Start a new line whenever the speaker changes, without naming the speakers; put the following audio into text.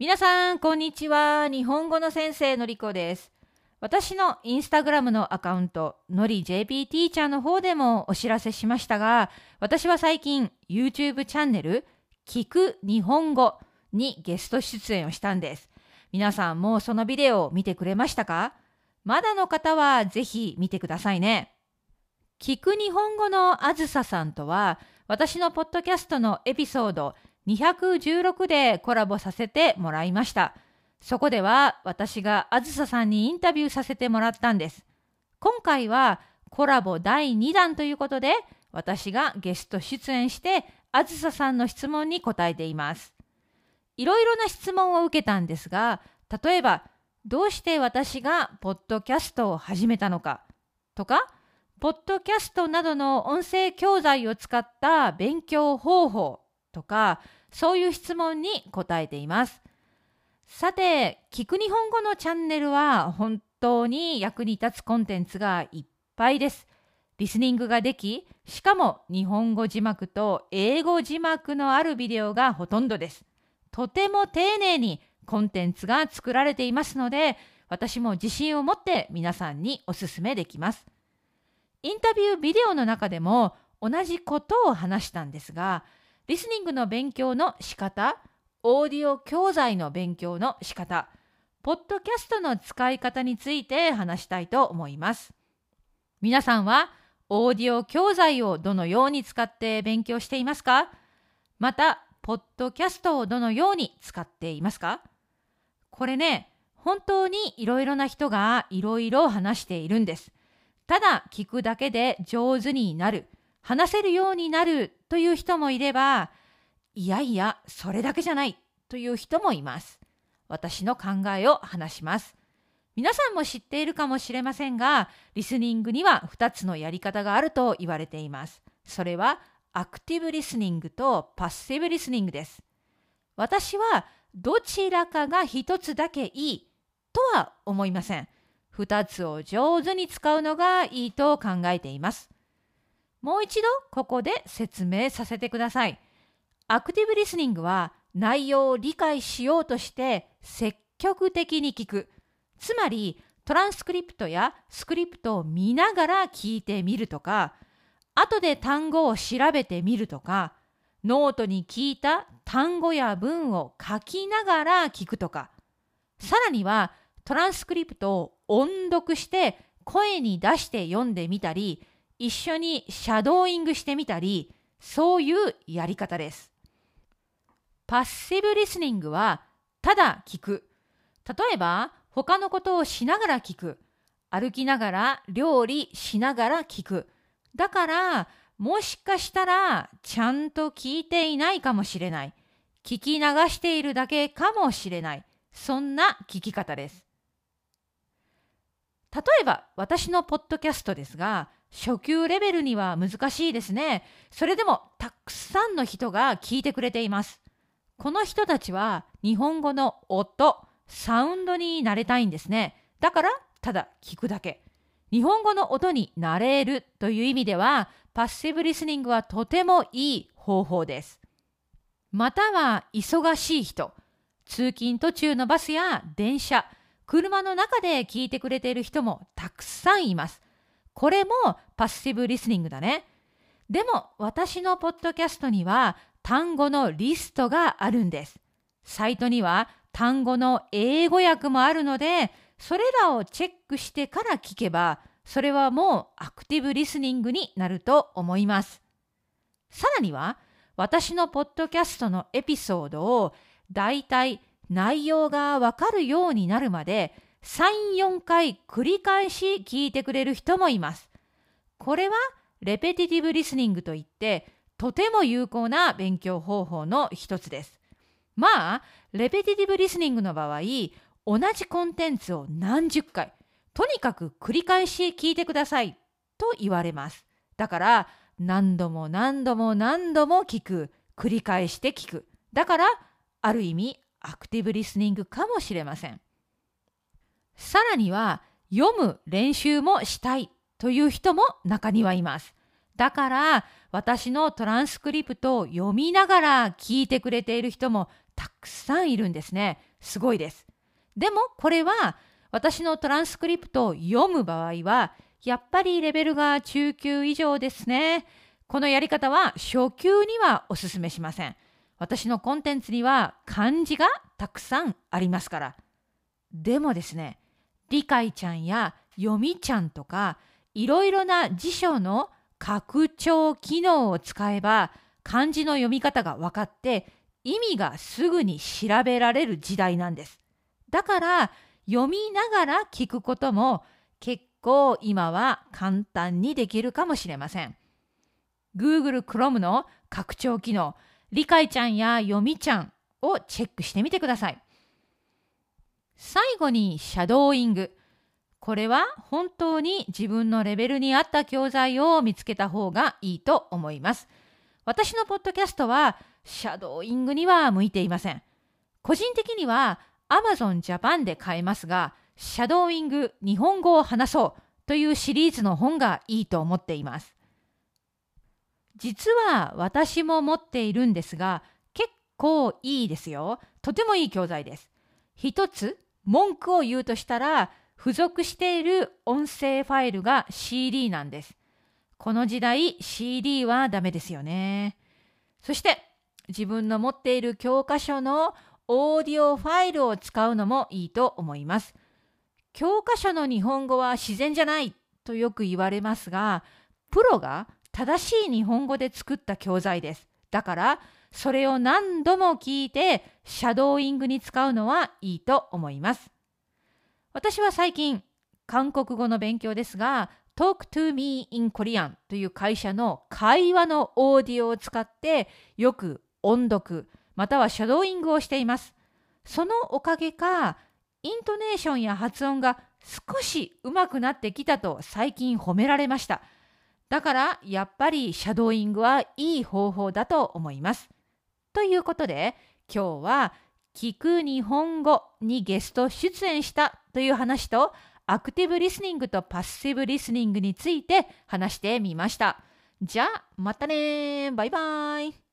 皆さん、こんにちは。日本語の先生のりこです。私のインスタグラムのアカウント、のり JP ティーチャーの方でもお知らせしましたが、私は最近 YouTube チャンネル、聞く日本語にゲスト出演をしたんです。皆さんもうそのビデオを見てくれましたか？まだの方はぜひ見てくださいね。聞く日本語のあずささんとは、私のポッドキャストのエピソード216でコラボさせてもらいました。そこでは私があずささんにインタビューさせてもらったんです。今回はコラボ第2弾ということで私がゲスト出演してあずささんの質問に答えています。いろいろな質問を受けたんですが例えばどうして私がポッドキャストを始めたのかとかポッドキャストなどの音声教材を使った勉強方法とかそういう質問に答えています。さて、聞く日本語のチャンネルは本当に役に立つコンテンツがいっぱいです。リスニングができ、しかも日本語字幕と英語字幕のあるビデオがほとんどです。とても丁寧にコンテンツが作られていますので、私も自信を持って皆さんにお勧めできます。インタビュービデオの中でも同じことを話したんですが、リスニングの勉強の仕方、オーディオ教材の勉強の仕方、ポッドキャストの使い方について話したいと思います。皆さんはオーディオ教材をどのように使って勉強していますか？また、ポッドキャストをどのように使っていますか？これね、本当にいろいろな人がいろいろ話しているんです。ただ聞くだけで上手になる。話せるようになるという人もいれば、いやいや、それだけじゃないという人もいます。私の考えを話します。皆さんも知っているかもしれませんが、リスニングには2つのやり方があると言われています。それは、アクティブリスニングとパッシブリスニングです。私は、どちらかが1つだけいいとは思いません。2つを上手に使うのがいいと考えています。もう一度ここで説明させてください。アクティブリスニングは内容を理解しようとして積極的に聞く。つまりトランスクリプトやスクリプトを見ながら聞いてみるとか、後で単語を調べてみるとか、ノートに聞いた単語や文を書きながら聞くとか、さらにはトランスクリプトを音読して声に出して読んでみたり、一緒にシャドーイングしてみたり、そういうやり方です。パッシブリスニングは、ただ聞く。例えば、他のことをしながら聞く。歩きながら、料理しながら聞く。だから、もしかしたら、ちゃんと聞いていないかもしれない。聞き流しているだけかもしれない。そんな聞き方です。例えば、私のポッドキャストですが、初級レベルには難しいですね。それでもたくさんの人が聞いてくれています。この人たちは日本語の音、サウンドに慣れたいんですね。だからただ聞くだけ。日本語の音に慣れるという意味ではパッシブリスニングはとてもいい方法です。または忙しい人、通勤途中のバスや電車、車の中で聞いてくれている人もたくさんいます。これもパッシブリスニングだね。でも私のポッドキャストには単語のリストがあるんです。サイトには単語の英語訳もあるので、それらをチェックしてから聞けば、それはもうアクティブリスニングになると思います。さらには、私のポッドキャストのエピソードをだいたい内容がわかるようになるまで3、4回繰り返し聞いてくれる人もいます。これはレペティティブリスニングといって、とても有効な勉強方法の一つです。まあ、レペティティブリスニングの場合、同じコンテンツを何十回、とにかく繰り返し聞いてくださいと言われます。だから、何度も何度も何度も聞く、繰り返して聞く。だから、ある意味、アクティブリスニングかもしれません。さらには読む練習もしたいという人も中にはいます。だから私のトランスクリプトを読みながら聞いてくれている人もたくさんいるんですね。すごいです。でもこれは私のトランスクリプトを読む場合はやっぱりレベルが中級以上ですね。このやり方は初級にはお勧めしません。私のコンテンツには漢字がたくさんありますから。でもですね、理解ちゃんや読みちゃんとかいろいろな辞書の拡張機能を使えば漢字の読み方が分かって意味がすぐに調べられる時代なんです。だから読みながら聞くことも結構今は簡単にできるかもしれません。Google Chrome の拡張機能、理解ちゃんや読みちゃんをチェックしてみてください。最後にシャドーイング。これは本当に自分のレベルに合った教材を見つけた方がいいと思います。私のポッドキャストはシャドーイングには向いていません。個人的には Amazon Japan で買えますが、シャドーイング日本語を話そうというシリーズの本がいいと思っています。実は私も持っているんですが、結構いいですよ。とてもいい教材です。一つ文句を言うとしたら、付属している音声ファイルが CD なんです。この時代 CD はダメですよね。そして自分の持っている教科書のオーディオファイルを使うのもいいと思います。教科書の日本語は自然じゃないとよく言われますが、プロが正しい日本語で作った教材です。だから、それを何度も聞いて、シャドーイングに使うのはいいと思います。私は最近、韓国語の勉強ですが、Talk to me in Korean という会社の会話のオーディオを使ってよく音読またはシャドーイングをしています。そのおかげかイントネーションや発音が少し上手くなってきたと最近褒められました。だからやっぱりシャドーイングはいい方法だと思います。ということで今日は聞く日本語にゲスト出演したという話とアクティブリスニングとパッシブリスニングについて話してみました。じゃあまたねバイバイ